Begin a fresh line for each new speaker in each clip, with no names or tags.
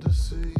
to see.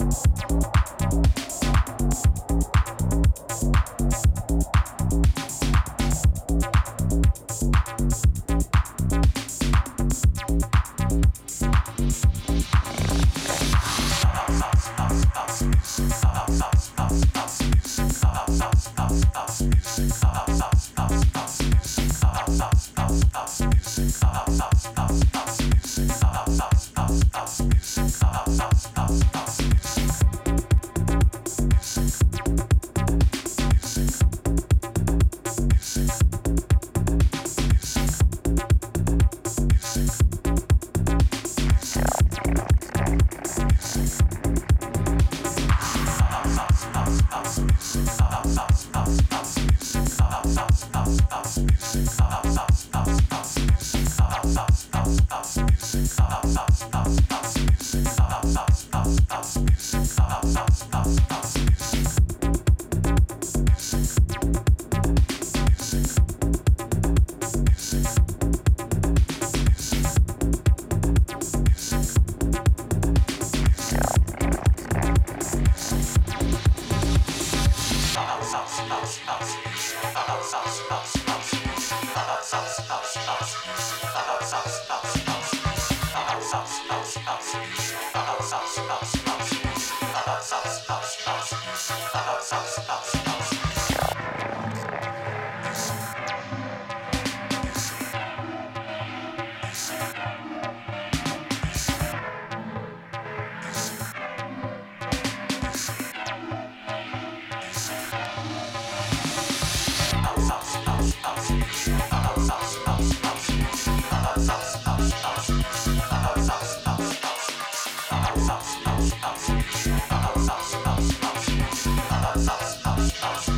you
Awesome.